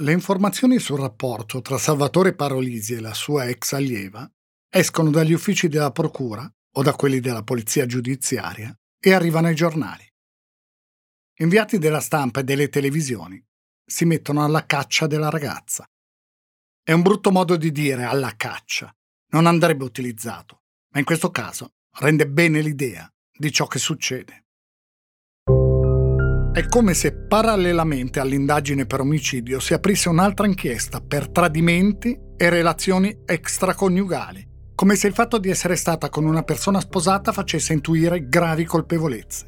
le informazioni sul rapporto tra Salvatore Parolisi e la sua ex allieva escono dagli uffici della procura o da quelli della polizia giudiziaria e arrivano ai giornali. Inviati della stampa e delle televisioni si mettono alla caccia della ragazza. È un brutto modo di dire alla caccia, non andrebbe utilizzato, ma in questo caso rende bene l'idea di ciò che succede. È come se parallelamente all'indagine per omicidio si aprisse un'altra inchiesta per tradimenti e relazioni extraconiugali, come se il fatto di essere stata con una persona sposata facesse intuire gravi colpevolezze.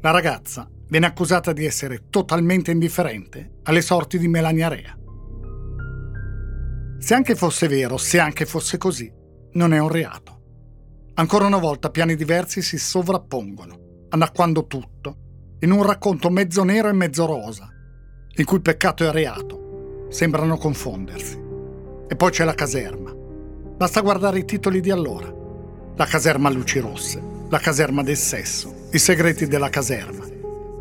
La ragazza viene accusata di essere totalmente indifferente alle sorti di Melania Rea. Se anche fosse vero, se anche fosse così, non è un reato. Ancora una volta piani diversi si sovrappongono, annacquando tutto in un racconto mezzo nero e mezzo rosa, in cui peccato e reato sembrano confondersi. E poi c'è la caserma. Basta guardare i titoli di allora. La caserma a luci rosse, la caserma del sesso, i segreti della caserma,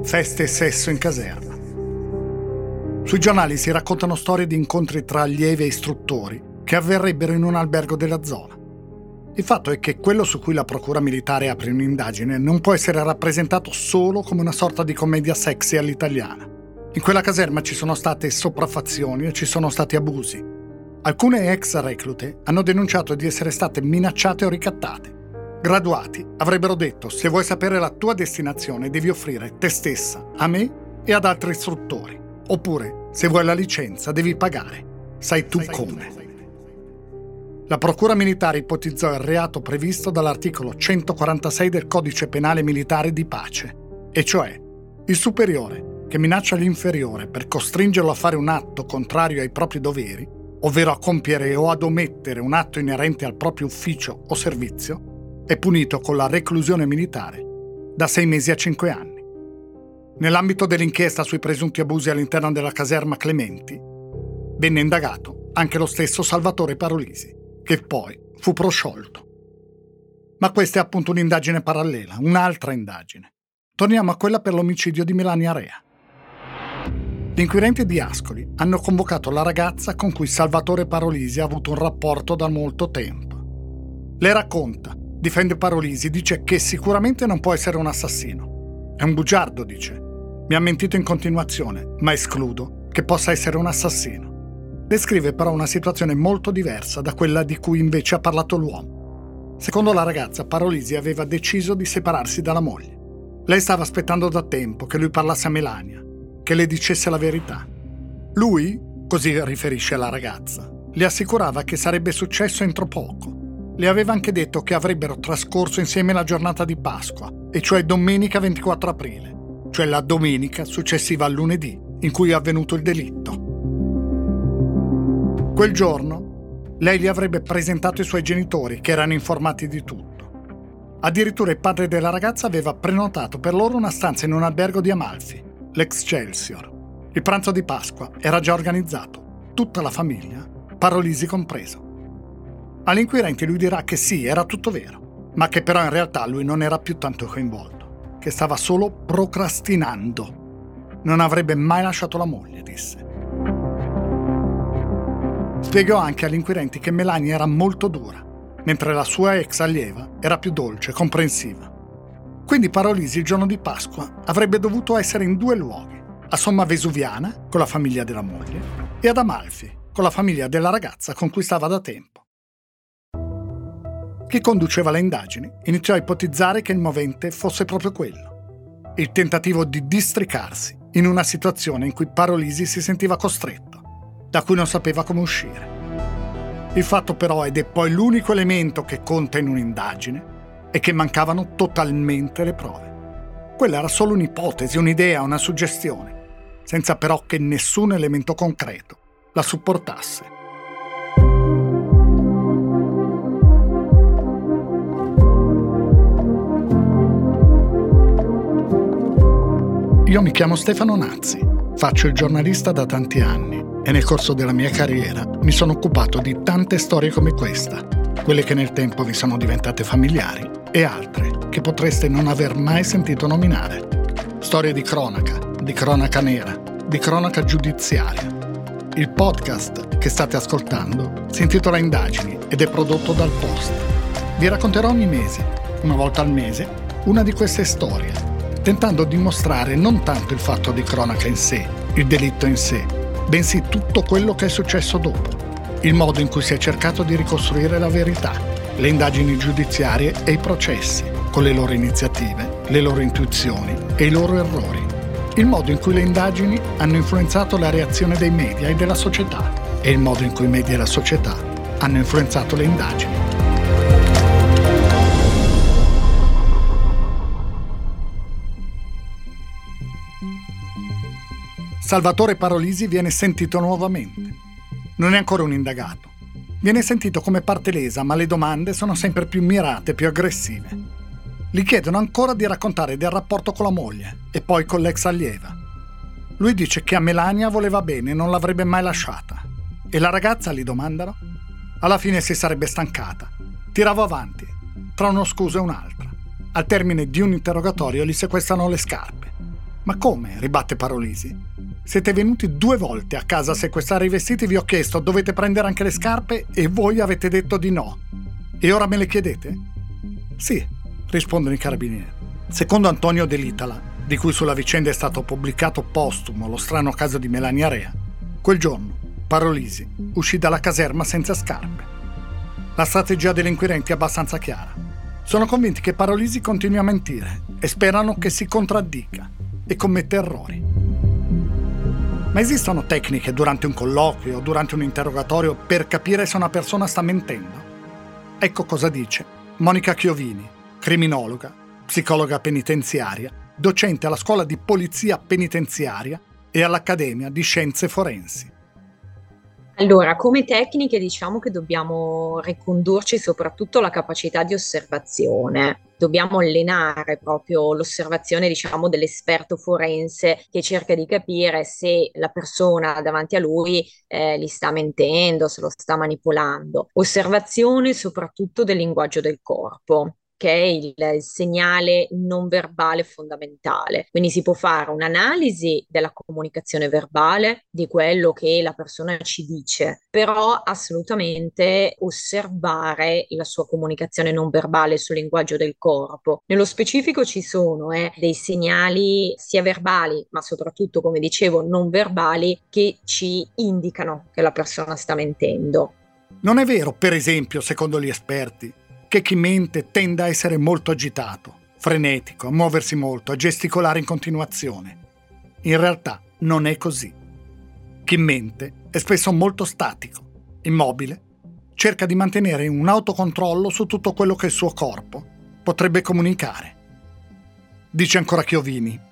feste e sesso in caserma. Sui giornali si raccontano storie di incontri tra allievi e istruttori che avverrebbero in un albergo della zona. Il fatto è che quello su cui la Procura Militare apre un'indagine non può essere rappresentato solo come una sorta di commedia sexy all'italiana. In quella caserma ci sono state sopraffazioni e ci sono stati abusi. Alcune ex reclute hanno denunciato di essere state minacciate o ricattate. Graduati avrebbero detto se vuoi sapere la tua destinazione devi offrire te stessa, a me e ad altri istruttori. Oppure se vuoi la licenza devi pagare. Sai tu Sai come. Tu. La Procura Militare ipotizzò il reato previsto dall'articolo 146 del Codice Penale Militare di Pace, e cioè il superiore che minaccia l'inferiore per costringerlo a fare un atto contrario ai propri doveri, ovvero a compiere o ad omettere un atto inerente al proprio ufficio o servizio, è punito con la reclusione militare da sei mesi a cinque anni. Nell'ambito dell'inchiesta sui presunti abusi all'interno della caserma Clementi, venne indagato anche lo stesso Salvatore Parolisi che poi fu prosciolto. Ma questa è appunto un'indagine parallela, un'altra indagine. Torniamo a quella per l'omicidio di Melania Rea. Gli inquirenti di Ascoli hanno convocato la ragazza con cui Salvatore Parolisi ha avuto un rapporto da molto tempo. Le racconta, difende Parolisi, dice che sicuramente non può essere un assassino. È un bugiardo, dice. Mi ha mentito in continuazione, ma escludo che possa essere un assassino. Descrive però una situazione molto diversa da quella di cui invece ha parlato l'uomo. Secondo la ragazza, Parolisi aveva deciso di separarsi dalla moglie. Lei stava aspettando da tempo che lui parlasse a Melania, che le dicesse la verità. Lui, così riferisce la ragazza, le assicurava che sarebbe successo entro poco. Le aveva anche detto che avrebbero trascorso insieme la giornata di Pasqua, e cioè domenica 24 aprile, cioè la domenica successiva al lunedì in cui è avvenuto il delitto. Quel giorno lei gli avrebbe presentato i suoi genitori, che erano informati di tutto. Addirittura il padre della ragazza aveva prenotato per loro una stanza in un albergo di Amalfi, l'Excelsior. Il pranzo di Pasqua era già organizzato, tutta la famiglia, Parolisi compreso. All'inquirente lui dirà che sì, era tutto vero, ma che però in realtà lui non era più tanto coinvolto, che stava solo procrastinando. Non avrebbe mai lasciato la moglie, disse. Spiegò anche agli inquirenti che Melania era molto dura, mentre la sua ex allieva era più dolce, comprensiva. Quindi Parolisi il giorno di Pasqua avrebbe dovuto essere in due luoghi, a Somma Vesuviana, con la famiglia della moglie, e ad Amalfi, con la famiglia della ragazza con cui stava da tempo. Chi conduceva le indagini iniziò a ipotizzare che il movente fosse proprio quello, il tentativo di districarsi in una situazione in cui Parolisi si sentiva costretto da cui non sapeva come uscire. Il fatto però, ed è poi l'unico elemento che conta in un'indagine, è che mancavano totalmente le prove. Quella era solo un'ipotesi, un'idea, una suggestione, senza però che nessun elemento concreto la supportasse. Io mi chiamo Stefano Nazzi, faccio il giornalista da tanti anni e nel corso della mia carriera mi sono occupato di tante storie come questa, quelle che nel tempo vi sono diventate familiari e altre che potreste non aver mai sentito nominare. Storie di cronaca, di cronaca nera, di cronaca giudiziaria. Il podcast che state ascoltando si intitola Indagini ed è prodotto dal Post. Vi racconterò ogni mese, una volta al mese, una di queste storie, tentando di mostrare non tanto il fatto di cronaca in sé, il delitto in sé, bensì tutto quello che è successo dopo, il modo in cui si è cercato di ricostruire la verità, le indagini giudiziarie e i processi, con le loro iniziative, le loro intuizioni e i loro errori, il modo in cui le indagini hanno influenzato la reazione dei media e della società e il modo in cui i media e la società hanno influenzato le indagini. Salvatore Parolisi viene sentito nuovamente. Non è ancora un indagato. Viene sentito come parte lesa, ma le domande sono sempre più mirate, più aggressive. Gli chiedono ancora di raccontare del rapporto con la moglie e poi con l'ex allieva. Lui dice che a Melania voleva bene e non l'avrebbe mai lasciata. E la ragazza gli domandano? Alla fine si sarebbe stancata. Tirava avanti, tra uno scuso e un'altra. Al termine di un interrogatorio gli sequestrano le scarpe. Ma come? ribatte Parolisi. Siete venuti due volte a casa a sequestrare i vestiti, vi ho chiesto dovete prendere anche le scarpe e voi avete detto di no. E ora me le chiedete? Sì, rispondono i carabinieri. Secondo Antonio Dell'Itala, di cui sulla vicenda è stato pubblicato postumo lo strano caso di Melania Rea, quel giorno Parolisi uscì dalla caserma senza scarpe. La strategia degli inquirenti è abbastanza chiara. Sono convinti che Parolisi continui a mentire e sperano che si contraddica e commetta errori. Ma esistono tecniche durante un colloquio durante un interrogatorio per capire se una persona sta mentendo? Ecco cosa dice Monica Chiovini, criminologa, psicologa penitenziaria, docente alla scuola di polizia penitenziaria e all'Accademia di Scienze Forensi. Allora, come tecniche diciamo che dobbiamo ricondurci soprattutto alla capacità di osservazione. Dobbiamo allenare proprio l'osservazione, diciamo, dell'esperto forense che cerca di capire se la persona davanti a lui eh, gli sta mentendo, se lo sta manipolando. Osservazione soprattutto del linguaggio del corpo che è il, il, segnale non verbale fondamentale. Quindi si può fare un'analisi della comunicazione verbale, di quello che la persona ci dice, però assolutamente osservare la sua comunicazione non verbale sul linguaggio del corpo. Nello specifico ci sono eh, dei segnali sia verbali, ma soprattutto, come dicevo, non verbali che ci indicano che la persona sta mentendo. Non è vero, per esempio, secondo gli esperti, che chi mente tende a essere molto agitato, frenetico, a muoversi molto, a gesticolare in continuazione. In realtà non è così. Chi mente è spesso molto statico, immobile, cerca di mantenere un autocontrollo su tutto quello che il suo corpo potrebbe comunicare. Dice ancora Chiovini.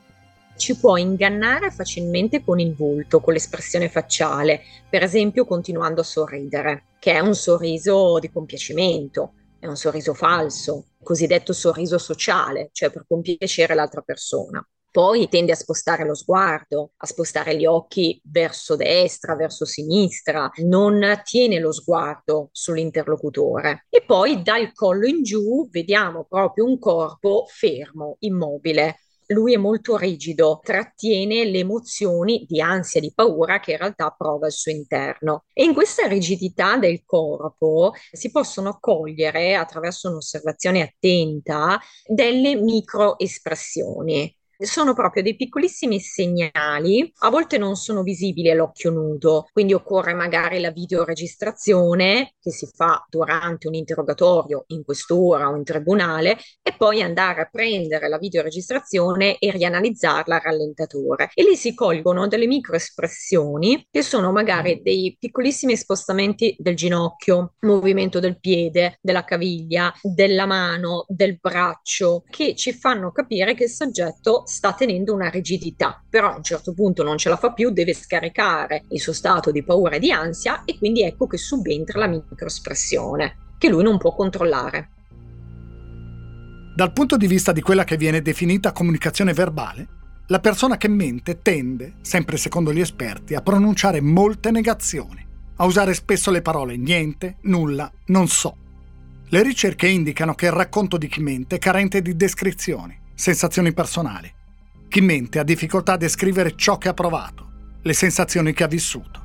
Ci può ingannare facilmente con il volto, con l'espressione facciale, per esempio continuando a sorridere, che è un sorriso di compiacimento, è un sorriso falso, cosiddetto sorriso sociale, cioè per compiacere l'altra persona. Poi tende a spostare lo sguardo, a spostare gli occhi verso destra, verso sinistra, non tiene lo sguardo sull'interlocutore. E poi dal collo in giù vediamo proprio un corpo fermo, immobile, lui è molto rigido, trattiene le emozioni di ansia, di paura che in realtà prova al suo interno. E in questa rigidità del corpo si possono cogliere attraverso un'osservazione attenta delle microespressioni sono proprio dei piccolissimi segnali, a volte non sono visibili all'occhio nudo, quindi occorre magari la videoregistrazione che si fa durante un interrogatorio in questura o in tribunale e poi andare a prendere la videoregistrazione e rianalizzarla a rallentatore. E lì si colgono delle microespressioni che sono magari dei piccolissimi spostamenti del ginocchio, movimento del piede, della caviglia, della mano, del braccio, che ci fanno capire che il soggetto sta tenendo una rigidità, però a un certo punto non ce la fa più, deve scaricare il suo stato di paura e di ansia e quindi ecco che subentra la microespressione che lui non può controllare. Dal punto di vista di quella che viene definita comunicazione verbale, la persona che mente tende, sempre secondo gli esperti, a pronunciare molte negazioni, a usare spesso le parole niente, nulla, non so. Le ricerche indicano che il racconto di chi mente è carente di descrizioni, sensazioni personali. Chi mente ha difficoltà a descrivere ciò che ha provato, le sensazioni che ha vissuto.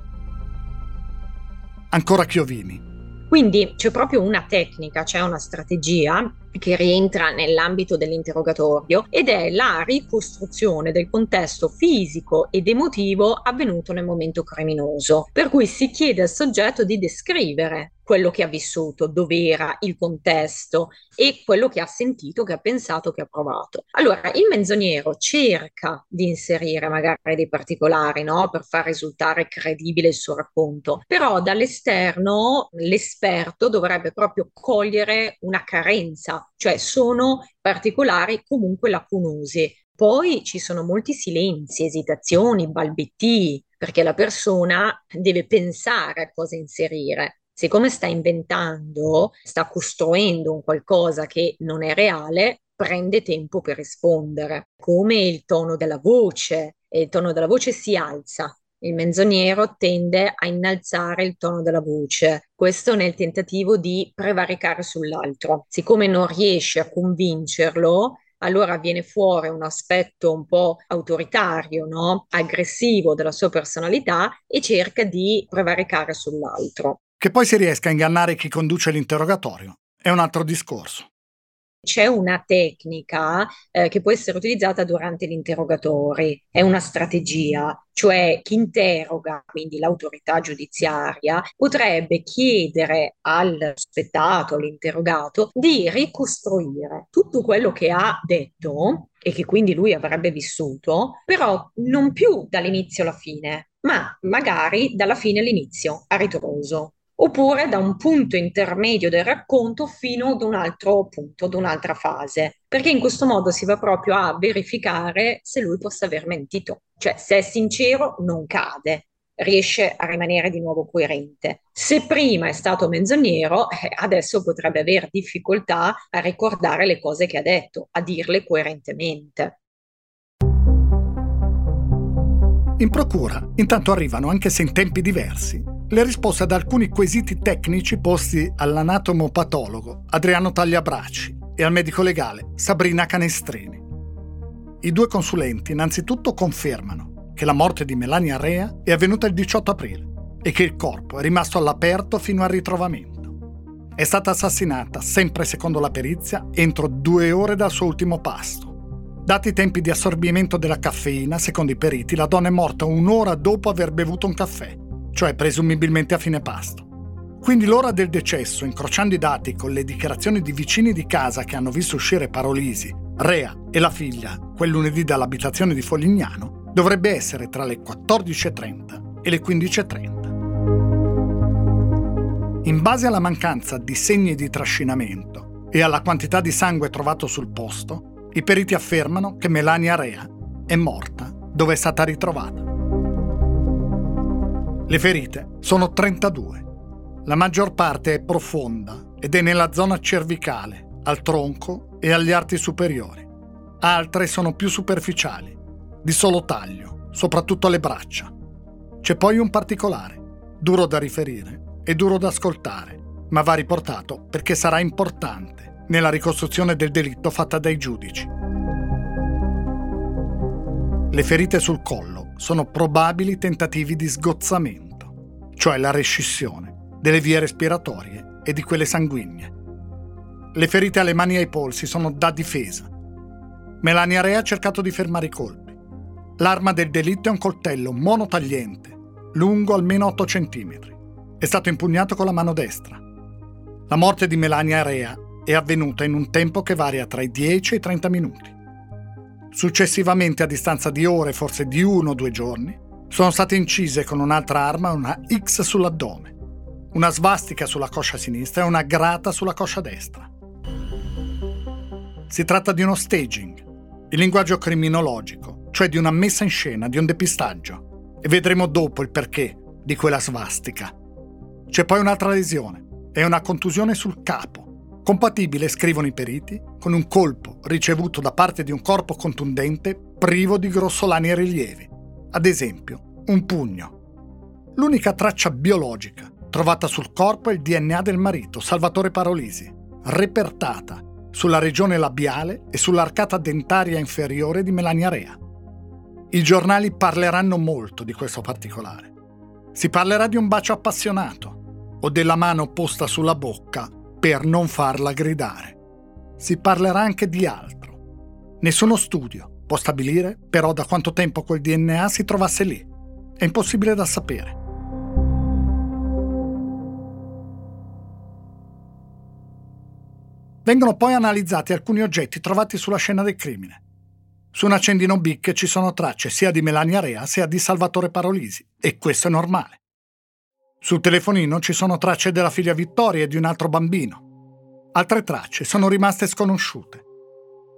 ancora Chiovini. Quindi c'è proprio una tecnica, c'è una strategia che rientra nell'ambito dell'interrogatorio ed è la ricostruzione del contesto fisico ed emotivo avvenuto nel momento criminoso, per cui si chiede al soggetto di descrivere quello che ha vissuto, dove era il contesto e quello che ha sentito, che ha pensato, che ha provato. Allora, il menzognero cerca di inserire magari dei particolari, no? Per far risultare credibile il suo racconto, però dall'esterno l'esperto dovrebbe proprio cogliere una carenza, cioè sono particolari comunque lacunosi. Poi ci sono molti silenzi, esitazioni, balbettii, perché la persona deve pensare a cosa inserire siccome sta inventando, sta costruendo un qualcosa che non è reale, prende tempo per rispondere. Come il tono della voce, il tono della voce si alza. Il menzognero tende a innalzare il tono della voce, questo nel tentativo di prevaricare sull'altro. Siccome non riesce a convincerlo, allora viene fuori un aspetto un po' autoritario, no? aggressivo della sua personalità e cerca di prevaricare sull'altro. Che poi si riesca a ingannare chi conduce l'interrogatorio è un altro discorso. C'è una tecnica eh, che può essere utilizzata durante gli interrogatori, è una strategia, cioè chi interroga, quindi l'autorità giudiziaria, potrebbe chiedere al sospettato, all'interrogato, di ricostruire tutto quello che ha detto e che quindi lui avrebbe vissuto, però non più dall'inizio alla fine, ma magari dalla fine all'inizio, a ritroso oppure da un punto intermedio del racconto fino ad un altro punto, ad un'altra fase, perché in questo modo si va proprio a verificare se lui possa aver mentito, cioè se è sincero non cade, riesce a rimanere di nuovo coerente. Se prima è stato menzognero, eh, adesso potrebbe avere difficoltà a ricordare le cose che ha detto, a dirle coerentemente. In procura, intanto arrivano, anche se in tempi diversi, le risposte ad alcuni quesiti tecnici posti all'anatomopatologo Adriano Tagliabracci e al medico legale Sabrina Canestrini. I due consulenti innanzitutto confermano che la morte di Melania Rea è avvenuta il 18 aprile e che il corpo è rimasto all'aperto fino al ritrovamento. È stata assassinata, sempre secondo la perizia, entro due ore dal suo ultimo pasto. Dati i tempi di assorbimento della caffeina, secondo i periti, la donna è morta un'ora dopo aver bevuto un caffè cioè presumibilmente a fine pasto. Quindi l'ora del decesso, incrociando i dati con le dichiarazioni di vicini di casa che hanno visto uscire Parolisi, Rea e la figlia quel lunedì dall'abitazione di Folignano, dovrebbe essere tra le 14.30 e le 15.30. In base alla mancanza di segni di trascinamento e alla quantità di sangue trovato sul posto, i periti affermano che Melania Rea è morta dove è stata ritrovata. Le ferite sono 32. La maggior parte è profonda ed è nella zona cervicale, al tronco e agli arti superiori. Altre sono più superficiali, di solo taglio, soprattutto alle braccia. C'è poi un particolare, duro da riferire e duro da ascoltare, ma va riportato perché sarà importante nella ricostruzione del delitto fatta dai giudici. Le ferite sul collo sono probabili tentativi di sgozzamento, cioè la rescissione delle vie respiratorie e di quelle sanguigne. Le ferite alle mani e ai polsi sono da difesa. Melania Re ha cercato di fermare i colpi. L'arma del delitto è un coltello monotagliente, lungo almeno 8 cm. È stato impugnato con la mano destra. La morte di Melania Rea è avvenuta in un tempo che varia tra i 10 e i 30 minuti. Successivamente, a distanza di ore, forse di uno o due giorni, sono state incise con un'altra arma una X sull'addome, una svastica sulla coscia sinistra e una grata sulla coscia destra. Si tratta di uno staging, il linguaggio criminologico, cioè di una messa in scena, di un depistaggio. E vedremo dopo il perché di quella svastica. C'è poi un'altra lesione, è una contusione sul capo, compatibile, scrivono i periti, con un colpo ricevuto da parte di un corpo contundente privo di grossolani rilievi, ad esempio un pugno. L'unica traccia biologica trovata sul corpo è il DNA del marito, Salvatore Parolisi, repertata sulla regione labiale e sull'arcata dentaria inferiore di Melania Rea. I giornali parleranno molto di questo particolare. Si parlerà di un bacio appassionato, o della mano posta sulla bocca per non farla gridare. Si parlerà anche di altro. Nessuno studio può stabilire però da quanto tempo quel DNA si trovasse lì. È impossibile da sapere. Vengono poi analizzati alcuni oggetti trovati sulla scena del crimine. Su un accendino BIC ci sono tracce sia di Melania Rea sia di Salvatore Parolisi, e questo è normale. Sul telefonino ci sono tracce della figlia Vittoria e di un altro bambino. Altre tracce sono rimaste sconosciute.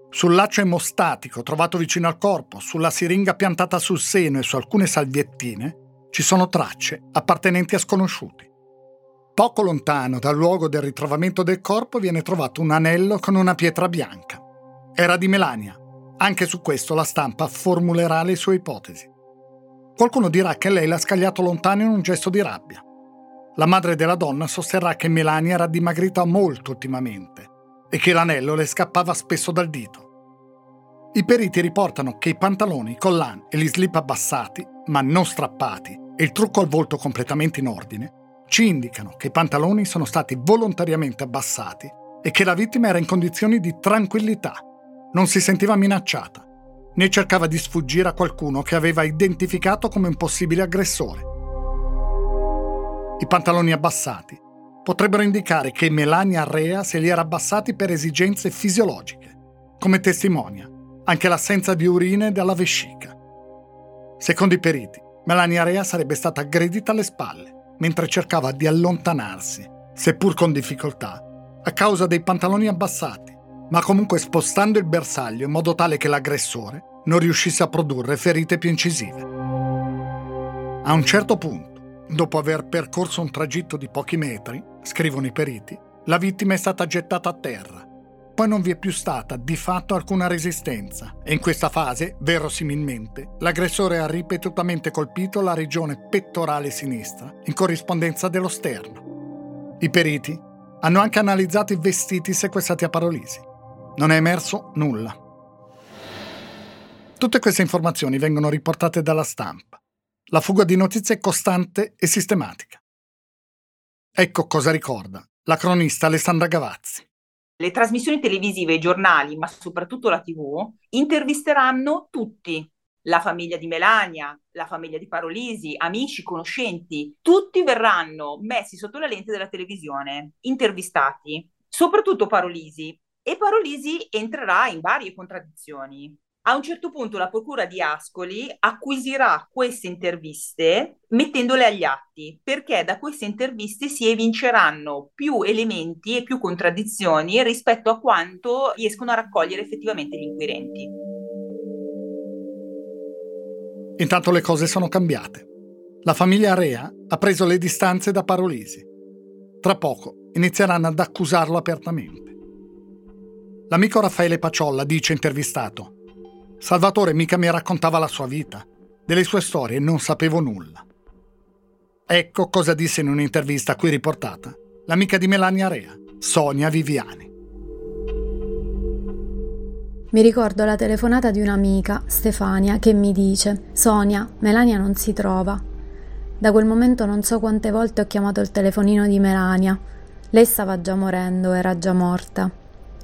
Sul laccio emostatico trovato vicino al corpo, sulla siringa piantata sul seno e su alcune salviettine ci sono tracce appartenenti a sconosciuti. Poco lontano dal luogo del ritrovamento del corpo viene trovato un anello con una pietra bianca. Era di Melania. Anche su questo la stampa formulerà le sue ipotesi. Qualcuno dirà che lei l'ha scagliato lontano in un gesto di rabbia. La madre della donna sosterrà che Melania era dimagrita molto ultimamente e che l'anello le scappava spesso dal dito. I periti riportano che i pantaloni, i collan e gli slip abbassati, ma non strappati, e il trucco al volto completamente in ordine, ci indicano che i pantaloni sono stati volontariamente abbassati e che la vittima era in condizioni di tranquillità, non si sentiva minacciata, né cercava di sfuggire a qualcuno che aveva identificato come un possibile aggressore. I pantaloni abbassati potrebbero indicare che Melania Rea se li era abbassati per esigenze fisiologiche, come testimonia anche l'assenza di urine dalla vescica. Secondo i periti, Melania Rea sarebbe stata aggredita alle spalle mentre cercava di allontanarsi, seppur con difficoltà, a causa dei pantaloni abbassati, ma comunque spostando il bersaglio in modo tale che l'aggressore non riuscisse a produrre ferite più incisive. A un certo punto, Dopo aver percorso un tragitto di pochi metri, scrivono i periti, la vittima è stata gettata a terra. Poi non vi è più stata di fatto alcuna resistenza e in questa fase, verosimilmente, l'aggressore ha ripetutamente colpito la regione pettorale sinistra in corrispondenza dello sterno. I periti hanno anche analizzato i vestiti sequestrati a Parolisi. Non è emerso nulla. Tutte queste informazioni vengono riportate dalla stampa. La fuga di notizie è costante e sistematica. Ecco cosa ricorda la cronista Alessandra Gavazzi. Le trasmissioni televisive, i giornali, ma soprattutto la TV, intervisteranno tutti. La famiglia di Melania, la famiglia di Parolisi, amici, conoscenti, tutti verranno messi sotto la lente della televisione, intervistati, soprattutto Parolisi. E Parolisi entrerà in varie contraddizioni. A un certo punto la procura di Ascoli acquisirà queste interviste mettendole agli atti, perché da queste interviste si evinceranno più elementi e più contraddizioni rispetto a quanto riescono a raccogliere effettivamente gli inquirenti. Intanto le cose sono cambiate. La famiglia Rea ha preso le distanze da Parolisi. Tra poco inizieranno ad accusarlo apertamente. L'amico Raffaele Paciolla dice intervistato Salvatore mica mi raccontava la sua vita. Delle sue storie non sapevo nulla. Ecco cosa disse in un'intervista qui riportata l'amica di Melania Rea, Sonia Viviani. Mi ricordo la telefonata di un'amica, Stefania, che mi dice: Sonia, Melania non si trova. Da quel momento non so quante volte ho chiamato il telefonino di Melania. Lei stava già morendo, era già morta.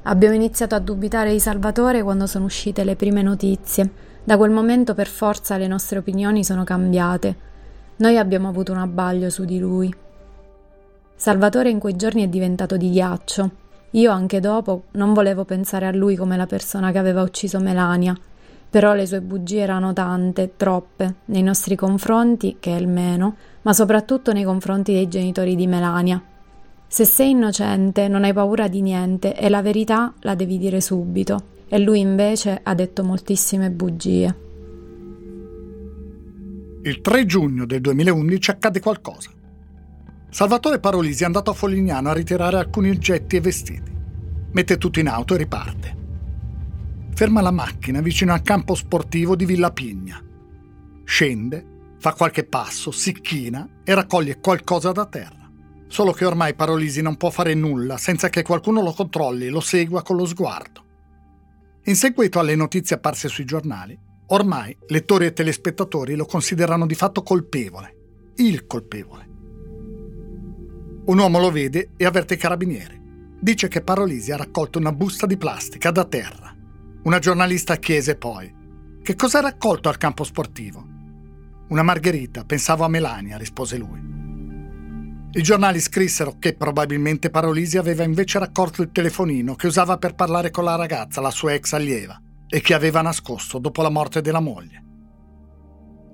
Abbiamo iniziato a dubitare di Salvatore quando sono uscite le prime notizie. Da quel momento per forza le nostre opinioni sono cambiate. Noi abbiamo avuto un abbaglio su di lui. Salvatore in quei giorni è diventato di ghiaccio. Io anche dopo non volevo pensare a lui come la persona che aveva ucciso Melania, però le sue bugie erano tante, troppe, nei nostri confronti, che è il meno, ma soprattutto nei confronti dei genitori di Melania. Se sei innocente non hai paura di niente e la verità la devi dire subito. E lui invece ha detto moltissime bugie. Il 3 giugno del 2011 accade qualcosa. Salvatore Parolisi è andato a Foglignano a ritirare alcuni oggetti e vestiti. Mette tutto in auto e riparte. Ferma la macchina vicino al campo sportivo di Villa Pigna. Scende, fa qualche passo, si china e raccoglie qualcosa da terra. Solo che ormai Parolisi non può fare nulla senza che qualcuno lo controlli lo segua con lo sguardo. In seguito alle notizie apparse sui giornali, ormai lettori e telespettatori lo considerano di fatto colpevole, il colpevole. Un uomo lo vede e avverte i carabinieri. Dice che Parolisi ha raccolto una busta di plastica da terra. Una giornalista chiese poi: Che cosa ha raccolto al campo sportivo? Una margherita, pensavo a Melania, rispose lui. I giornali scrissero che probabilmente Parolisi aveva invece raccolto il telefonino che usava per parlare con la ragazza, la sua ex allieva, e che aveva nascosto dopo la morte della moglie.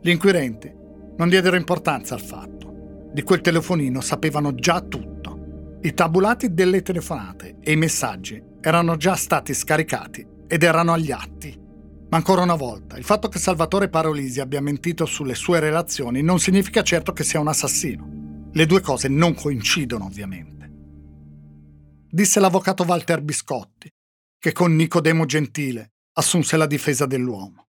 Gli inquirenti non diedero importanza al fatto. Di quel telefonino sapevano già tutto. I tabulati delle telefonate e i messaggi erano già stati scaricati ed erano agli atti. Ma ancora una volta, il fatto che Salvatore Parolisi abbia mentito sulle sue relazioni non significa certo che sia un assassino. Le due cose non coincidono, ovviamente. Disse l'avvocato Walter Biscotti, che con Nicodemo Gentile assunse la difesa dell'uomo.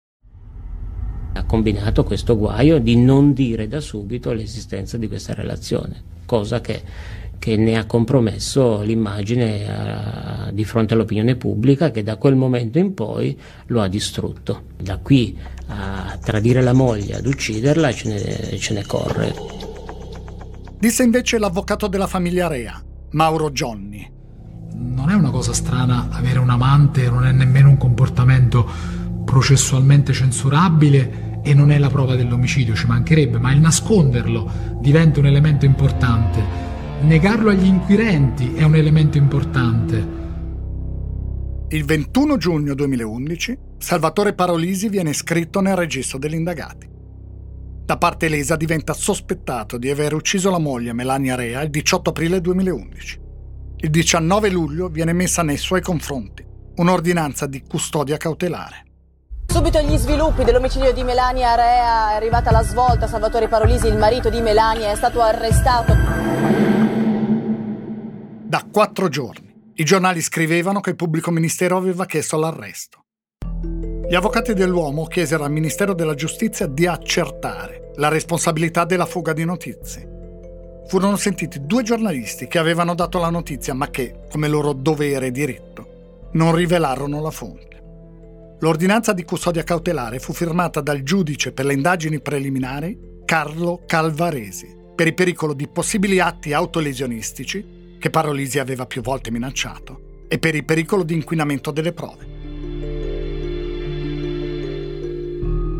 Ha combinato questo guaio di non dire da subito l'esistenza di questa relazione, cosa che che ne ha compromesso l'immagine a, di fronte all'opinione pubblica che da quel momento in poi lo ha distrutto. Da qui a tradire la moglie, ad ucciderla, ce ne, ce ne corre. Disse invece l'avvocato della famiglia Rea, Mauro Gionni. Non è una cosa strana avere un amante, non è nemmeno un comportamento processualmente censurabile e non è la prova dell'omicidio, ci mancherebbe, ma il nasconderlo diventa un elemento importante negarlo agli inquirenti è un elemento importante. Il 21 giugno 2011 Salvatore Parolisi viene iscritto nel registro degli indagati. Da parte lesa diventa sospettato di aver ucciso la moglie Melania Rea il 18 aprile 2011. Il 19 luglio viene messa nei suoi confronti un'ordinanza di custodia cautelare. Subito gli sviluppi dell'omicidio di Melania Rea è arrivata la svolta. Salvatore Parolisi, il marito di Melania, è stato arrestato da quattro giorni. I giornali scrivevano che il pubblico ministero aveva chiesto l'arresto. Gli avvocati dell'uomo chiesero al Ministero della Giustizia di accertare la responsabilità della fuga di notizie. Furono sentiti due giornalisti che avevano dato la notizia ma che, come loro dovere e diritto, non rivelarono la fonte. L'ordinanza di custodia cautelare fu firmata dal giudice per le indagini preliminari Carlo Calvaresi per il pericolo di possibili atti autolesionistici che Parolisi aveva più volte minacciato, e per il pericolo di inquinamento delle prove.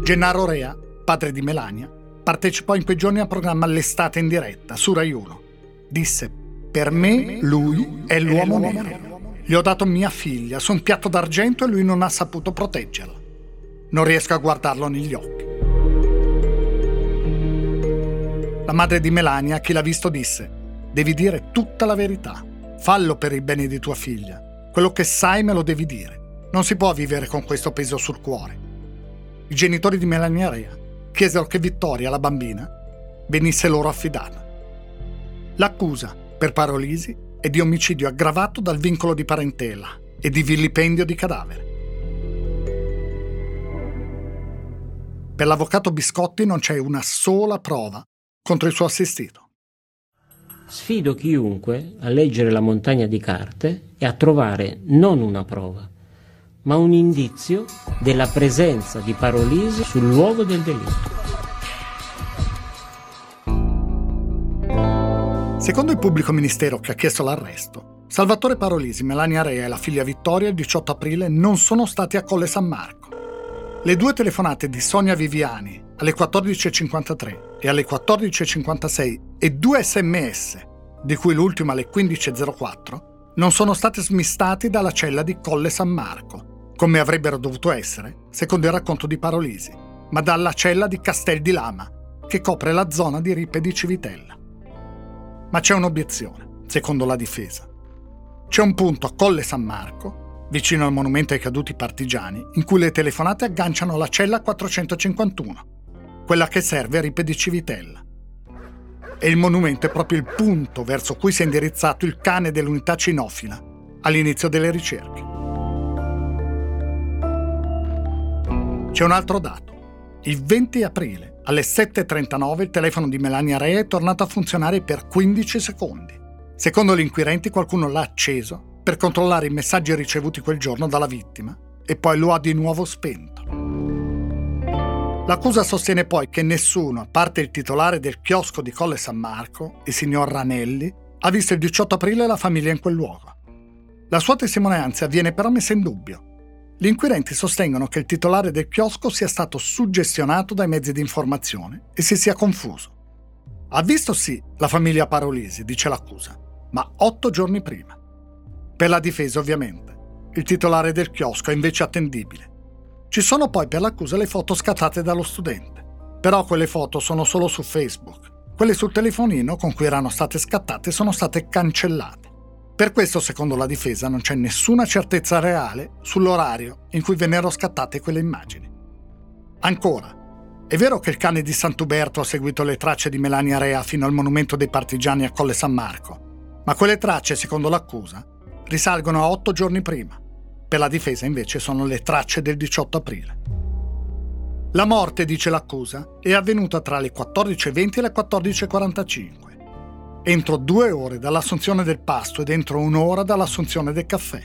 Gennaro Rea, padre di Melania, partecipò in quei giorni al programma L'estate in diretta su Rai 1. Disse: Per me lui è l'uomo nero. Gli ho dato mia figlia su un piatto d'argento e lui non ha saputo proteggerla. Non riesco a guardarlo negli occhi. La madre di Melania, chi l'ha visto, disse: Devi dire tutta la verità. Fallo per il bene di tua figlia. Quello che sai me lo devi dire. Non si può vivere con questo peso sul cuore. I genitori di Melania Rea chiesero che Vittoria, la bambina, venisse loro affidata. L'accusa, per Parolisi, è di omicidio aggravato dal vincolo di parentela e di vilipendio di cadavere. Per l'avvocato Biscotti non c'è una sola prova contro il suo assistito. Sfido chiunque a leggere la montagna di carte e a trovare non una prova, ma un indizio della presenza di Parolisi sul luogo del delitto. Secondo il pubblico ministero che ha chiesto l'arresto, Salvatore Parolisi, Melania Rea e la figlia Vittoria il 18 aprile non sono stati a Colle San Marco. Le due telefonate di Sonia Viviani alle 14.53 e alle 14.56 e due sms, di cui l'ultima alle 15.04, non sono state smistati dalla cella di Colle San Marco, come avrebbero dovuto essere, secondo il racconto di Parolisi, ma dalla cella di Castel di Lama, che copre la zona di Rippe di Civitella. Ma c'è un'obiezione, secondo la difesa. C'è un punto a Colle San Marco, vicino al monumento ai caduti partigiani, in cui le telefonate agganciano la cella 451 quella che serve a Ripe di Civitella. E il monumento è proprio il punto verso cui si è indirizzato il cane dell'unità cinofila all'inizio delle ricerche. C'è un altro dato. Il 20 aprile, alle 7.39, il telefono di Melania Rea è tornato a funzionare per 15 secondi. Secondo gli inquirenti qualcuno l'ha acceso per controllare i messaggi ricevuti quel giorno dalla vittima e poi lo ha di nuovo spento. L'accusa sostiene poi che nessuno, a parte il titolare del chiosco di Colle San Marco, il signor Ranelli, ha visto il 18 aprile la famiglia in quel luogo. La sua testimonianza viene però messa in dubbio. Gli inquirenti sostengono che il titolare del chiosco sia stato suggestionato dai mezzi di informazione e si sia confuso. Ha visto sì la famiglia Parolisi, dice l'accusa, ma otto giorni prima. Per la difesa, ovviamente, il titolare del chiosco è invece attendibile. Ci sono poi per l'accusa le foto scattate dallo studente, però quelle foto sono solo su Facebook. Quelle sul telefonino con cui erano state scattate sono state cancellate. Per questo, secondo la difesa, non c'è nessuna certezza reale sull'orario in cui vennero scattate quelle immagini. Ancora, è vero che il cane di Sant'Uberto ha seguito le tracce di Melania Rea fino al monumento dei partigiani a Colle San Marco, ma quelle tracce, secondo l'accusa, risalgono a otto giorni prima. Per la difesa invece sono le tracce del 18 aprile. La morte, dice l'accusa, è avvenuta tra le 14.20 e le 14.45 entro due ore dall'assunzione del pasto ed entro un'ora dall'assunzione del caffè.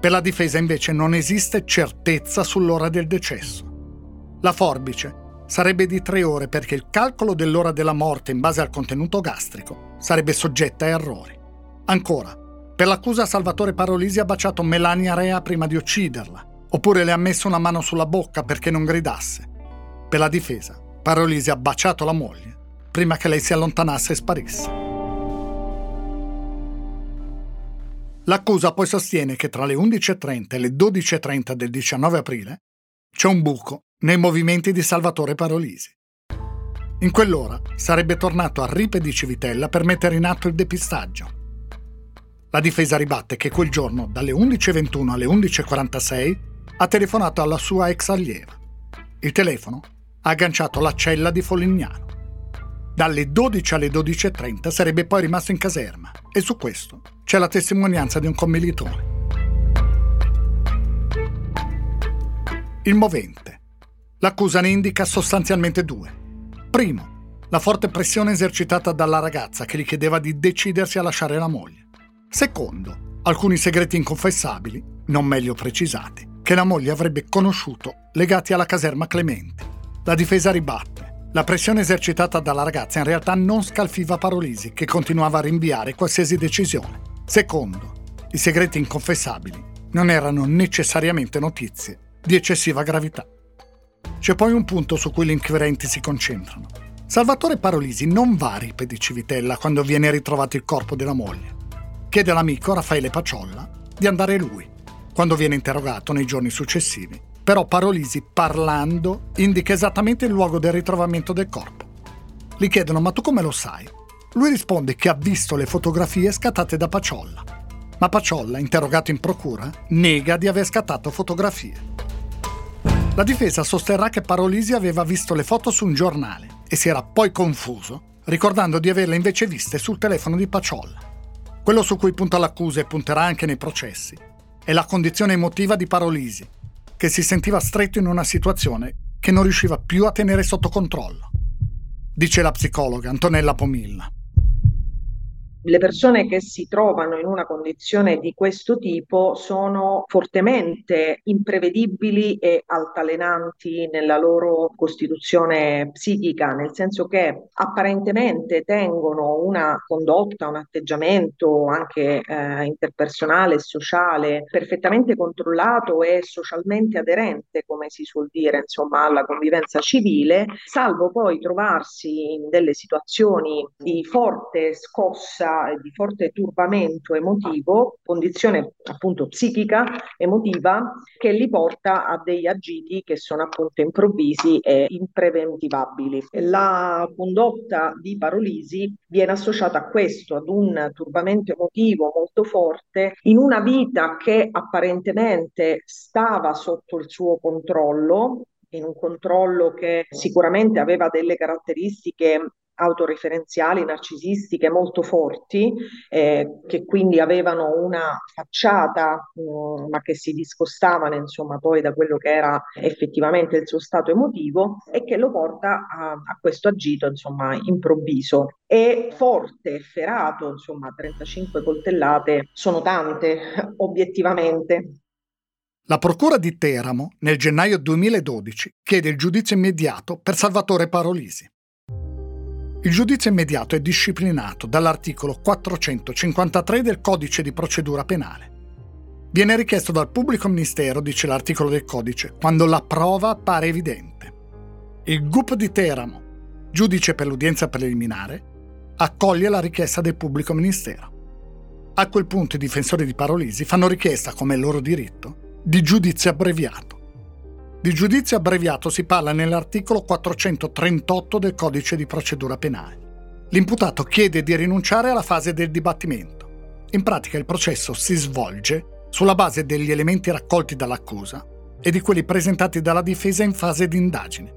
Per la difesa invece non esiste certezza sull'ora del decesso. La forbice sarebbe di tre ore perché il calcolo dell'ora della morte in base al contenuto gastrico sarebbe soggetta a errori. Ancora, per l'accusa Salvatore Parolisi ha baciato Melania Rea prima di ucciderla, oppure le ha messo una mano sulla bocca perché non gridasse. Per la difesa, Parolisi ha baciato la moglie prima che lei si allontanasse e sparisse. L'accusa poi sostiene che tra le 11.30 e le 12.30 del 19 aprile c'è un buco nei movimenti di Salvatore Parolisi. In quell'ora sarebbe tornato a Ripe di Civitella per mettere in atto il depistaggio. La difesa ribatte che quel giorno, dalle 11.21 alle 11.46, ha telefonato alla sua ex allieva. Il telefono ha agganciato la cella di Folignano. Dalle 12 alle 12.30 sarebbe poi rimasto in caserma e su questo c'è la testimonianza di un commilitore. Il movente. L'accusa ne indica sostanzialmente due. Primo, la forte pressione esercitata dalla ragazza che gli chiedeva di decidersi a lasciare la moglie. Secondo, alcuni segreti inconfessabili, non meglio precisati, che la moglie avrebbe conosciuto legati alla caserma Clementi. La difesa ribatte. La pressione esercitata dalla ragazza in realtà non scalfiva Parolisi, che continuava a rinviare qualsiasi decisione. Secondo, i segreti inconfessabili non erano necessariamente notizie di eccessiva gravità. C'è poi un punto su cui gli inquirenti si concentrano. Salvatore Parolisi non va a Ripe di Civitella quando viene ritrovato il corpo della moglie. Chiede all'amico Raffaele Paciolla di andare lui, quando viene interrogato nei giorni successivi. Però Parolisi, parlando, indica esattamente il luogo del ritrovamento del corpo. Gli chiedono: Ma tu come lo sai? Lui risponde che ha visto le fotografie scattate da Paciolla, ma Paciolla, interrogato in procura, nega di aver scattato fotografie. La difesa sosterrà che Parolisi aveva visto le foto su un giornale e si era poi confuso, ricordando di averle invece viste sul telefono di Paciolla. Quello su cui punta l'accusa e punterà anche nei processi è la condizione emotiva di Parolisi, che si sentiva stretto in una situazione che non riusciva più a tenere sotto controllo. Dice la psicologa Antonella Pomilla le persone che si trovano in una condizione di questo tipo sono fortemente imprevedibili e altalenanti nella loro costituzione psichica, nel senso che apparentemente tengono una condotta, un atteggiamento anche eh, interpersonale e sociale perfettamente controllato e socialmente aderente, come si suol dire, insomma, alla convivenza civile, salvo poi trovarsi in delle situazioni di forte scossa di forte turbamento emotivo, condizione appunto psichica, emotiva, che li porta a degli agiti che sono appunto improvvisi e impreventivabili. La condotta di Parolisi viene associata a questo, ad un turbamento emotivo molto forte in una vita che apparentemente stava sotto il suo controllo, in un controllo che sicuramente aveva delle caratteristiche autoreferenziali, narcisistiche molto forti, eh, che quindi avevano una facciata, mh, mm, ma che si discostavano insomma poi da quello che era effettivamente il suo stato emotivo e che lo porta a, a questo agito insomma improvviso. E forte, ferato, insomma 35 coltellate sono tante obiettivamente. La Procura di Teramo, nel gennaio 2012, chiede il giudizio immediato per Salvatore Parolisi. Il giudizio immediato è disciplinato dall'articolo 453 del Codice di procedura penale. Viene richiesto dal pubblico ministero, dice l'articolo del codice, quando la prova appare evidente. Il GUP di Teramo, giudice per l'udienza preliminare, accoglie la richiesta del pubblico ministero. A quel punto i difensori di Parolisi fanno richiesta, come loro diritto, di giudizio abbreviato. Di giudizio abbreviato si parla nell'articolo 438 del codice di procedura penale. L'imputato chiede di rinunciare alla fase del dibattimento. In pratica il processo si svolge sulla base degli elementi raccolti dall'accusa e di quelli presentati dalla difesa in fase di indagine.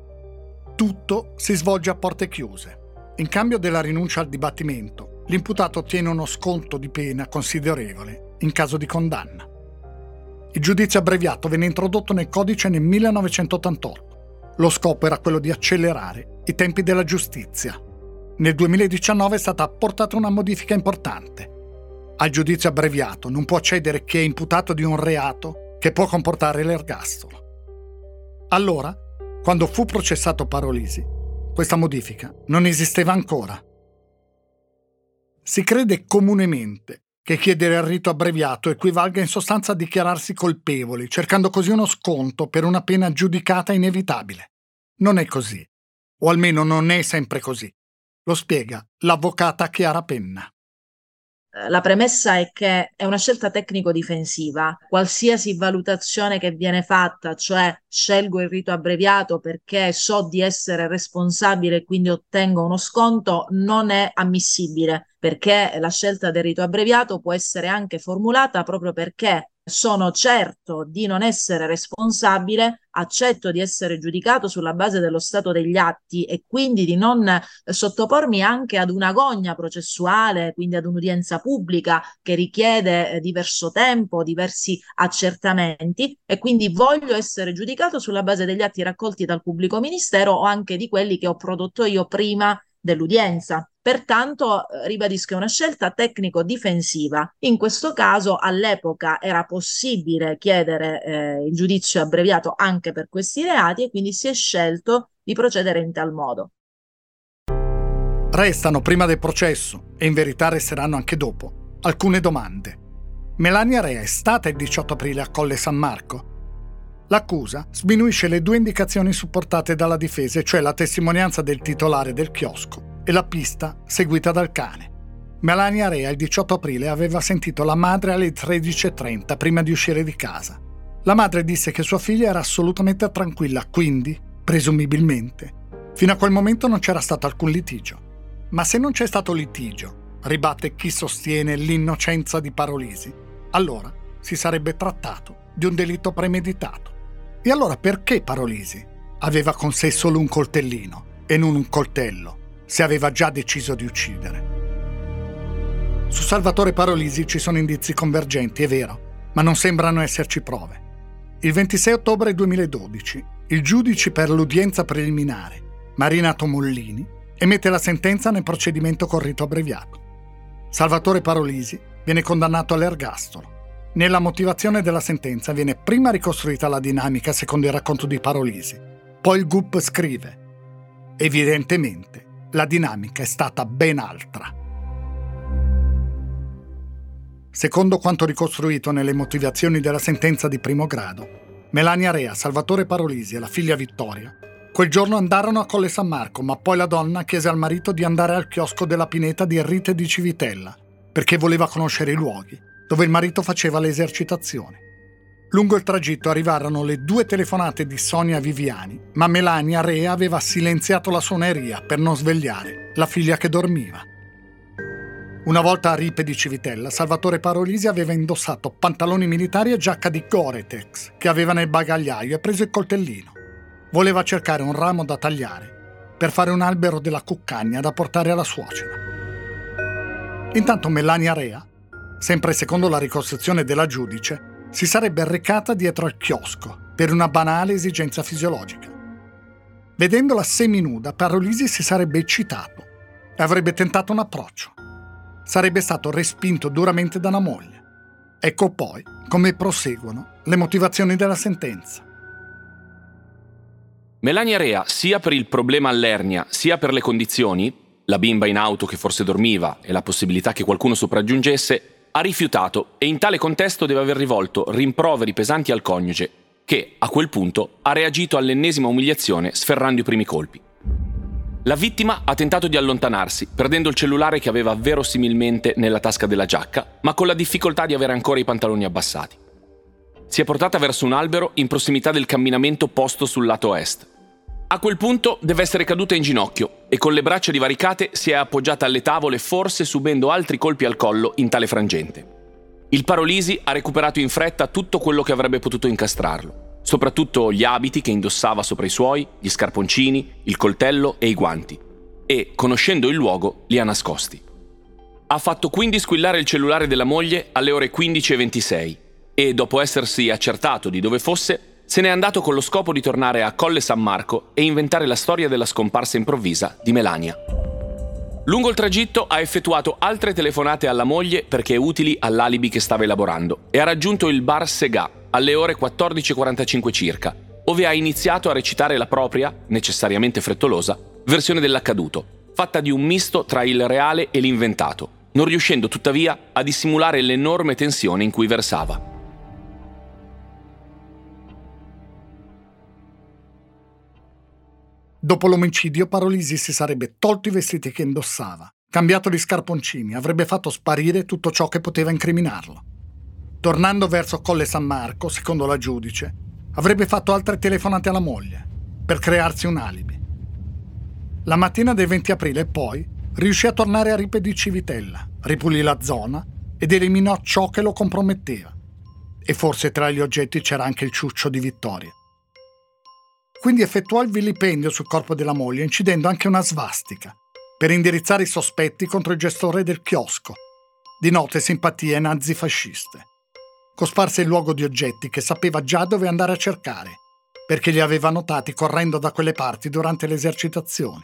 Tutto si svolge a porte chiuse. In cambio della rinuncia al dibattimento, l'imputato ottiene uno sconto di pena considerevole in caso di condanna. Il giudizio abbreviato venne introdotto nel codice nel 1988. Lo scopo era quello di accelerare i tempi della giustizia. Nel 2019 è stata apportata una modifica importante. Al giudizio abbreviato non può accedere chi è imputato di un reato che può comportare l'ergastolo. Allora, quando fu processato Parolisi, questa modifica non esisteva ancora. Si crede comunemente che chiedere il rito abbreviato equivalga in sostanza a dichiararsi colpevoli, cercando così uno sconto per una pena giudicata inevitabile. Non è così, o almeno non è sempre così. Lo spiega l'avvocata Chiara Penna. La premessa è che è una scelta tecnico-difensiva. Qualsiasi valutazione che viene fatta, cioè scelgo il rito abbreviato perché so di essere responsabile e quindi ottengo uno sconto, non è ammissibile perché la scelta del rito abbreviato può essere anche formulata proprio perché sono certo di non essere responsabile, accetto di essere giudicato sulla base dello stato degli atti e quindi di non sottopormi anche ad una gogna processuale, quindi ad un'udienza pubblica che richiede eh, diverso tempo, diversi accertamenti e quindi voglio essere giudicato sulla base degli atti raccolti dal pubblico ministero o anche di quelli che ho prodotto io prima dell'udienza. Pertanto, eh, ribadisco, è una scelta tecnico-difensiva. In questo caso, all'epoca era possibile chiedere eh, il giudizio abbreviato anche per questi reati e quindi si è scelto di procedere in tal modo. Restano prima del processo, e in verità resteranno anche dopo, alcune domande. Melania Rea è stata il 18 aprile a Colle San Marco L'accusa sminuisce le due indicazioni supportate dalla difesa, cioè la testimonianza del titolare del chiosco e la pista seguita dal cane. Melania Rea il 18 aprile aveva sentito la madre alle 13.30 prima di uscire di casa. La madre disse che sua figlia era assolutamente tranquilla, quindi, presumibilmente, fino a quel momento non c'era stato alcun litigio. Ma se non c'è stato litigio, ribatte chi sostiene l'innocenza di Parolisi, allora si sarebbe trattato di un delitto premeditato. E allora perché Parolisi aveva con sé solo un coltellino e non un coltello, se aveva già deciso di uccidere? Su Salvatore Parolisi ci sono indizi convergenti, è vero, ma non sembrano esserci prove. Il 26 ottobre 2012, il giudice per l'udienza preliminare, Marina Tomollini, emette la sentenza nel procedimento con rito abbreviato. Salvatore Parolisi viene condannato all'ergastolo. Nella motivazione della sentenza viene prima ricostruita la dinamica secondo il racconto di Parolisi, poi il GUP scrive. Evidentemente la dinamica è stata ben altra. Secondo quanto ricostruito nelle motivazioni della sentenza di primo grado, Melania Rea, Salvatore Parolisi e la figlia Vittoria quel giorno andarono a Colle San Marco, ma poi la donna chiese al marito di andare al chiosco della pineta di Rite di Civitella, perché voleva conoscere i luoghi dove il marito faceva le esercitazioni. Lungo il tragitto arrivarono le due telefonate di Sonia Viviani, ma Melania Rea aveva silenziato la suoneria per non svegliare la figlia che dormiva. Una volta a Ripe di Civitella, Salvatore Parolisi aveva indossato pantaloni militari e giacca di Gore-Tex che aveva nel bagagliaio e preso il coltellino. Voleva cercare un ramo da tagliare per fare un albero della cuccagna da portare alla suocera. Intanto Melania Rea sempre secondo la ricostruzione della giudice, si sarebbe recata dietro al chiosco per una banale esigenza fisiologica. Vedendola seminuda, Parolisi si sarebbe eccitato e avrebbe tentato un approccio. Sarebbe stato respinto duramente dalla moglie. Ecco poi come proseguono le motivazioni della sentenza. Melania Rea, sia per il problema all'ernia sia per le condizioni, la bimba in auto che forse dormiva e la possibilità che qualcuno sopraggiungesse, ha rifiutato e in tale contesto deve aver rivolto rimproveri pesanti al coniuge, che a quel punto ha reagito all'ennesima umiliazione sferrando i primi colpi. La vittima ha tentato di allontanarsi, perdendo il cellulare che aveva verosimilmente nella tasca della giacca, ma con la difficoltà di avere ancora i pantaloni abbassati. Si è portata verso un albero in prossimità del camminamento posto sul lato est. A quel punto deve essere caduta in ginocchio e con le braccia divaricate si è appoggiata alle tavole, forse subendo altri colpi al collo in tale frangente. Il Parolisi ha recuperato in fretta tutto quello che avrebbe potuto incastrarlo, soprattutto gli abiti che indossava sopra i suoi, gli scarponcini, il coltello e i guanti, e, conoscendo il luogo, li ha nascosti. Ha fatto quindi squillare il cellulare della moglie alle ore 15.26 e, dopo essersi accertato di dove fosse, se n'è andato con lo scopo di tornare a Colle San Marco e inventare la storia della scomparsa improvvisa di Melania. Lungo il tragitto ha effettuato altre telefonate alla moglie perché utili all'alibi che stava elaborando e ha raggiunto il bar Segà alle ore 14.45 circa, dove ha iniziato a recitare la propria, necessariamente frettolosa, versione dell'accaduto, fatta di un misto tra il reale e l'inventato, non riuscendo tuttavia a dissimulare l'enorme tensione in cui versava. Dopo l'omicidio, Parolisi si sarebbe tolto i vestiti che indossava, cambiato gli scarponcini, avrebbe fatto sparire tutto ciò che poteva incriminarlo. Tornando verso Colle San Marco, secondo la giudice, avrebbe fatto altre telefonate alla moglie, per crearsi un alibi. La mattina del 20 aprile, poi, riuscì a tornare a Ripe di Civitella, ripulì la zona ed eliminò ciò che lo comprometteva. E forse tra gli oggetti c'era anche il ciuccio di Vittoria. Quindi effettuò il vilipendio sul corpo della moglie, incidendo anche una svastica, per indirizzare i sospetti contro il gestore del chiosco, di note simpatie nazifasciste. Cosparse il luogo di oggetti che sapeva già dove andare a cercare, perché li aveva notati correndo da quelle parti durante le esercitazioni.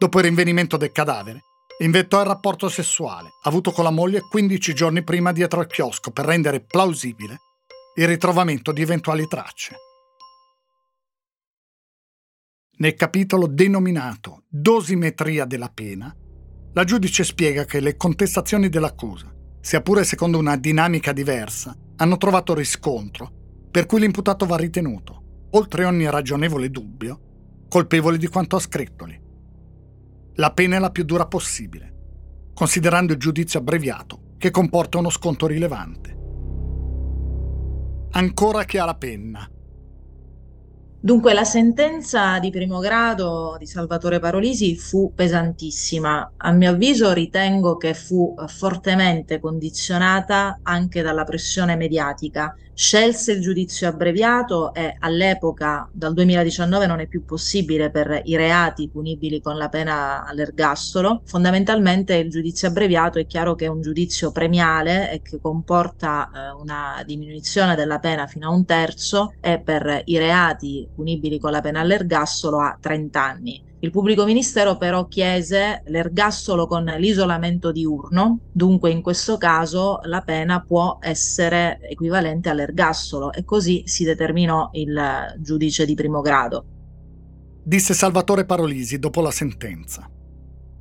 Dopo il rinvenimento del cadavere, inventò il rapporto sessuale avuto con la moglie 15 giorni prima dietro al chiosco per rendere plausibile il ritrovamento di eventuali tracce. Nel capitolo denominato Dosimetria della pena, la giudice spiega che le contestazioni dell'accusa, sia pure secondo una dinamica diversa, hanno trovato riscontro, per cui l'imputato va ritenuto, oltre ogni ragionevole dubbio, colpevole di quanto ha scrittoli. La pena è la più dura possibile, considerando il giudizio abbreviato che comporta uno sconto rilevante. Ancora chi ha la penna, Dunque, la sentenza di primo grado di Salvatore Parolisi fu pesantissima. A mio avviso ritengo che fu fortemente condizionata anche dalla pressione mediatica. Scelse il giudizio abbreviato e all'epoca, dal 2019, non è più possibile per i reati punibili con la pena all'ergastolo. Fondamentalmente il giudizio abbreviato è chiaro che è un giudizio premiale e che comporta eh, una diminuzione della pena fino a un terzo e per i reati punibili con la pena all'ergastolo a 30 anni. Il pubblico ministero però chiese l'ergastolo con l'isolamento diurno, dunque in questo caso la pena può essere equivalente all'ergastolo e così si determinò il giudice di primo grado. Disse Salvatore Parolisi dopo la sentenza.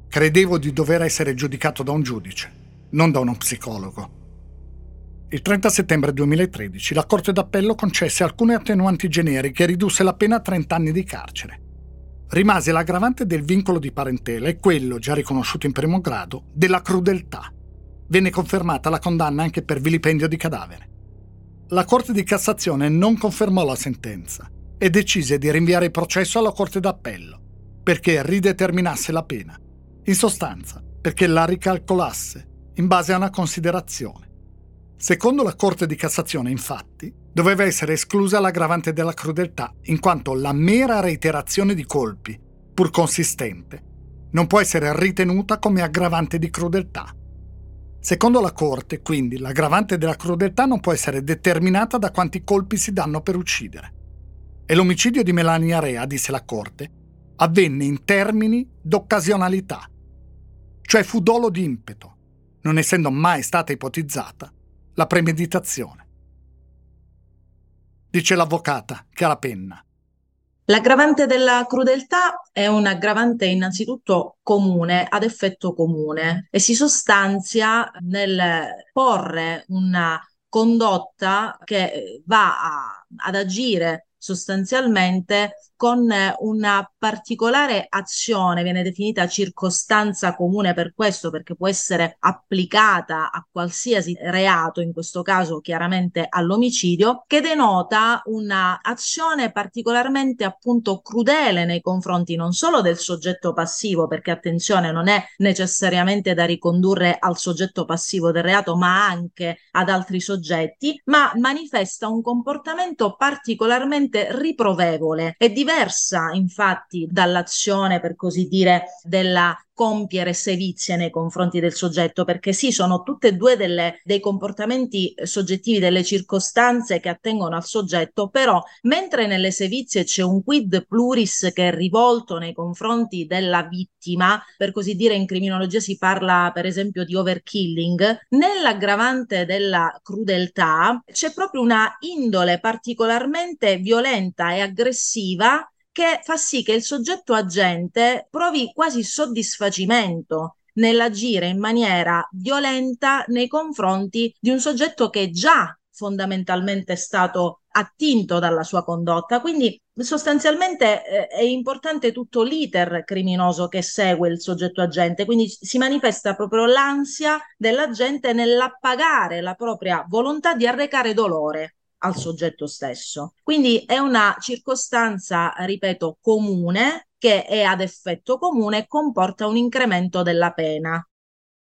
Credevo di dover essere giudicato da un giudice, non da uno psicologo. Il 30 settembre 2013 la Corte d'Appello concesse alcune attenuanti generiche e ridusse la pena a 30 anni di carcere. Rimase l'aggravante del vincolo di parentela e quello, già riconosciuto in primo grado, della crudeltà. Venne confermata la condanna anche per vilipendio di cadavere. La Corte di Cassazione non confermò la sentenza e decise di rinviare il processo alla Corte d'Appello perché rideterminasse la pena. In sostanza, perché la ricalcolasse in base a una considerazione. Secondo la Corte di Cassazione, infatti, doveva essere esclusa l'aggravante della crudeltà, in quanto la mera reiterazione di colpi, pur consistente, non può essere ritenuta come aggravante di crudeltà. Secondo la Corte, quindi, l'aggravante della crudeltà non può essere determinata da quanti colpi si danno per uccidere. E l'omicidio di Melania Rea, disse la Corte, avvenne in termini d'occasionalità, cioè fu dolo di impeto, non essendo mai stata ipotizzata la premeditazione. Dice l'avvocata che ha la penna. L'aggravante della crudeltà è un aggravante innanzitutto comune, ad effetto comune, e si sostanzia nel porre una condotta che va a, ad agire sostanzialmente con una particolare azione, viene definita circostanza comune per questo, perché può essere applicata a qualsiasi reato, in questo caso chiaramente all'omicidio, che denota un'azione particolarmente appunto crudele nei confronti non solo del soggetto passivo, perché attenzione non è necessariamente da ricondurre al soggetto passivo del reato, ma anche ad altri soggetti, ma manifesta un comportamento particolarmente riprovevole e di diversa infatti dall'azione, per così dire, della compiere sevizie nei confronti del soggetto, perché sì, sono tutte e due delle, dei comportamenti soggettivi, delle circostanze che attengono al soggetto, però mentre nelle sevizie c'è un quid pluris che è rivolto nei confronti della vittima, per così dire in criminologia si parla per esempio di overkilling, nell'aggravante della crudeltà c'è proprio una indole particolarmente violenta e aggressiva che fa sì che il soggetto agente provi quasi soddisfacimento nell'agire in maniera violenta nei confronti di un soggetto che già fondamentalmente è stato attinto dalla sua condotta. Quindi sostanzialmente eh, è importante tutto l'iter criminoso che segue il soggetto agente, quindi si manifesta proprio l'ansia dell'agente nell'appagare la propria volontà di arrecare dolore al soggetto stesso. Quindi è una circostanza, ripeto, comune che è ad effetto comune e comporta un incremento della pena.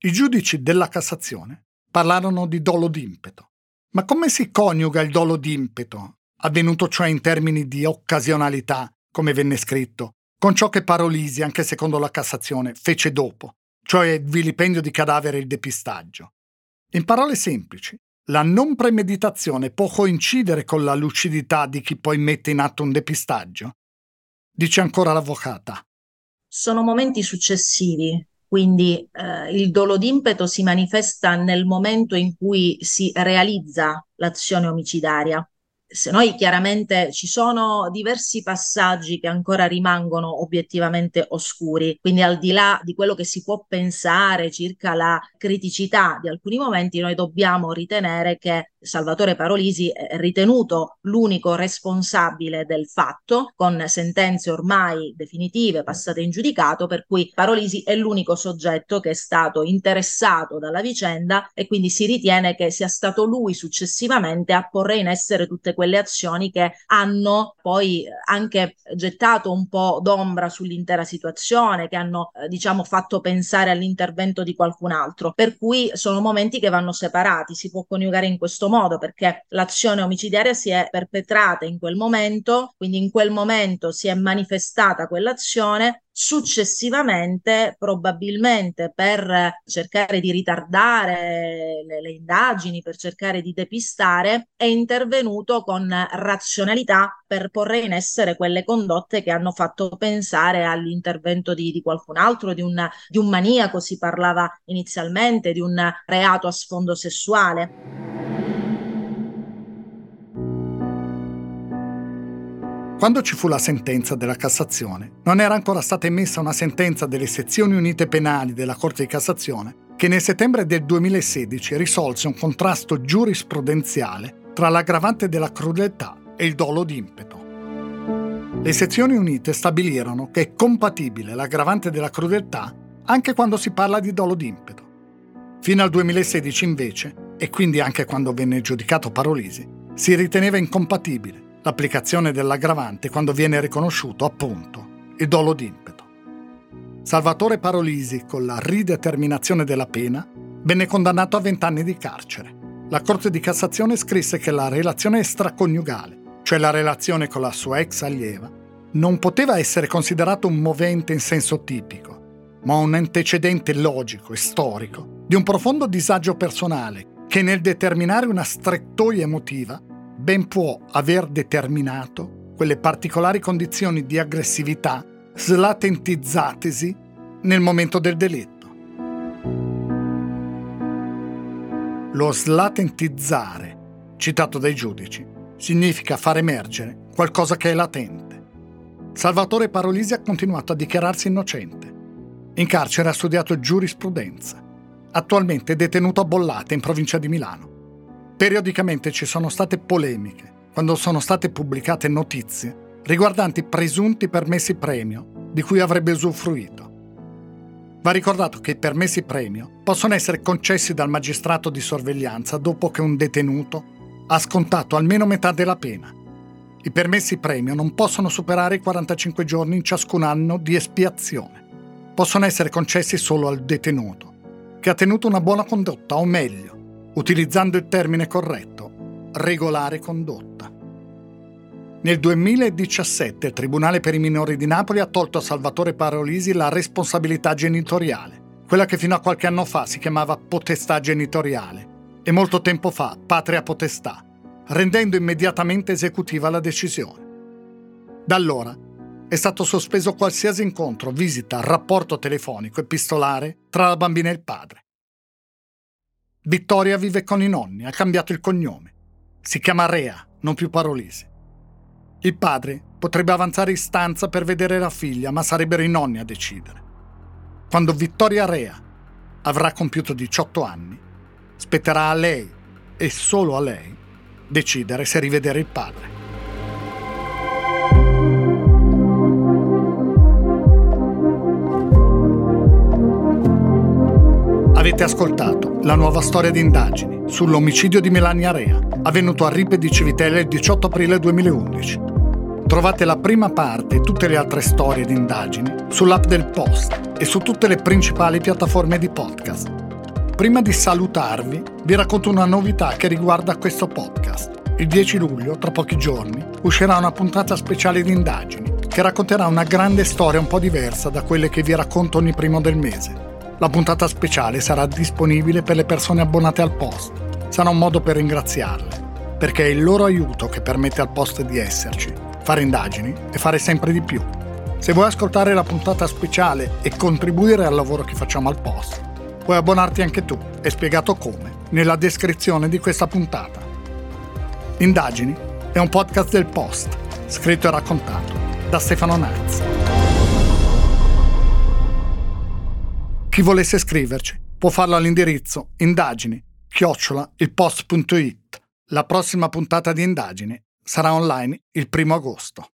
I giudici della Cassazione parlarono di dolo d'impeto. Ma come si coniuga il dolo d'impeto, avvenuto cioè in termini di occasionalità, come venne scritto, con ciò che Parolisi, anche secondo la Cassazione, fece dopo, cioè il vilipendio di cadavere e il depistaggio? In parole semplici, la non premeditazione può coincidere con la lucidità di chi poi mette in atto un depistaggio? Dice ancora l'avvocata. Sono momenti successivi, quindi eh, il dolo d'impeto si manifesta nel momento in cui si realizza l'azione omicidaria se noi chiaramente ci sono diversi passaggi che ancora rimangono obiettivamente oscuri, quindi al di là di quello che si può pensare circa la criticità di alcuni momenti, noi dobbiamo ritenere che Salvatore Parolisi è ritenuto l'unico responsabile del fatto, con sentenze ormai definitive passate in giudicato, per cui Parolisi è l'unico soggetto che è stato interessato dalla vicenda e quindi si ritiene che sia stato lui successivamente a porre in essere tutte quelle azioni che hanno poi anche gettato un po' d'ombra sull'intera situazione, che hanno eh, diciamo fatto pensare all'intervento di qualcun altro. Per cui sono momenti che vanno separati, si può coniugare in questo modo perché l'azione omicidiaria si è perpetrata in quel momento, quindi in quel momento si è manifestata quell'azione, successivamente probabilmente per cercare di ritardare le, le, indagini, per cercare di depistare, è intervenuto con razionalità per porre in essere quelle condotte che hanno fatto pensare all'intervento di, di qualcun altro, di un, di un maniaco, si parlava inizialmente di un reato a sfondo sessuale. Quando ci fu la sentenza della Cassazione, non era ancora stata emessa una sentenza delle sezioni unite penali della Corte di Cassazione che nel settembre del 2016 risolse un contrasto giurisprudenziale tra l'aggravante della crudeltà e il dolo d'impeto. Le sezioni unite stabilirono che è compatibile l'aggravante della crudeltà anche quando si parla di dolo d'impeto. Fino al 2016 invece, e quindi anche quando venne giudicato Parolisi, si riteneva incompatibile l'applicazione dell'aggravante quando viene riconosciuto, appunto, il dolo d'impeto. Salvatore Parolisi, con la rideterminazione della pena, venne condannato a 20 anni di carcere. La Corte di Cassazione scrisse che la relazione extraconiugale, cioè la relazione con la sua ex allieva, non poteva essere considerato un movente in senso tipico, ma un antecedente logico e storico di un profondo disagio personale che nel determinare una strettoia emotiva ben può aver determinato quelle particolari condizioni di aggressività slatentizzatesi nel momento del delitto. Lo slatentizzare, citato dai giudici, significa far emergere qualcosa che è latente. Salvatore Parolisi ha continuato a dichiararsi innocente. In carcere ha studiato giurisprudenza. Attualmente è detenuto a Bollate in provincia di Milano. Periodicamente ci sono state polemiche quando sono state pubblicate notizie riguardanti presunti permessi premio di cui avrebbe usufruito. Va ricordato che i permessi premio possono essere concessi dal magistrato di sorveglianza dopo che un detenuto ha scontato almeno metà della pena. I permessi premio non possono superare i 45 giorni in ciascun anno di espiazione. Possono essere concessi solo al detenuto, che ha tenuto una buona condotta, o meglio, utilizzando il termine corretto, regolare condotta. Nel 2017 il Tribunale per i minori di Napoli ha tolto a Salvatore Parolisi la responsabilità genitoriale, quella che fino a qualche anno fa si chiamava potestà genitoriale e molto tempo fa patria potestà, rendendo immediatamente esecutiva la decisione. Da allora è stato sospeso qualsiasi incontro, visita, rapporto telefonico epistolare tra la bambina e il padre. Vittoria vive con i nonni, ha cambiato il cognome. Si chiama Rea, non più Parolisi. Il padre potrebbe avanzare istanza per vedere la figlia, ma sarebbero i nonni a decidere. Quando Vittoria Rea avrà compiuto 18 anni, spetterà a lei e solo a lei decidere se rivedere il padre. Avete ascoltato la nuova storia di indagini sull'omicidio di Melania Rea, avvenuto a Ripe di Civitella il 18 aprile 2011. Trovate la prima parte e tutte le altre storie di indagini sull'app del Post e su tutte le principali piattaforme di podcast. Prima di salutarvi, vi racconto una novità che riguarda questo podcast. Il 10 luglio, tra pochi giorni, uscirà una puntata speciale di indagini che racconterà una grande storia un po' diversa da quelle che vi racconto ogni primo del mese. La puntata speciale sarà disponibile per le persone abbonate al post. Sarà un modo per ringraziarle, perché è il loro aiuto che permette al post di esserci fare indagini e fare sempre di più. Se vuoi ascoltare la puntata speciale e contribuire al lavoro che facciamo al post, puoi abbonarti anche tu, è spiegato come, nella descrizione di questa puntata. Indagini è un podcast del Post, scritto e raccontato da Stefano Nazzi. Chi volesse scriverci può farlo all'indirizzo indagini chiocciola ilpost.it. La prossima puntata di indagini sarà online il primo agosto.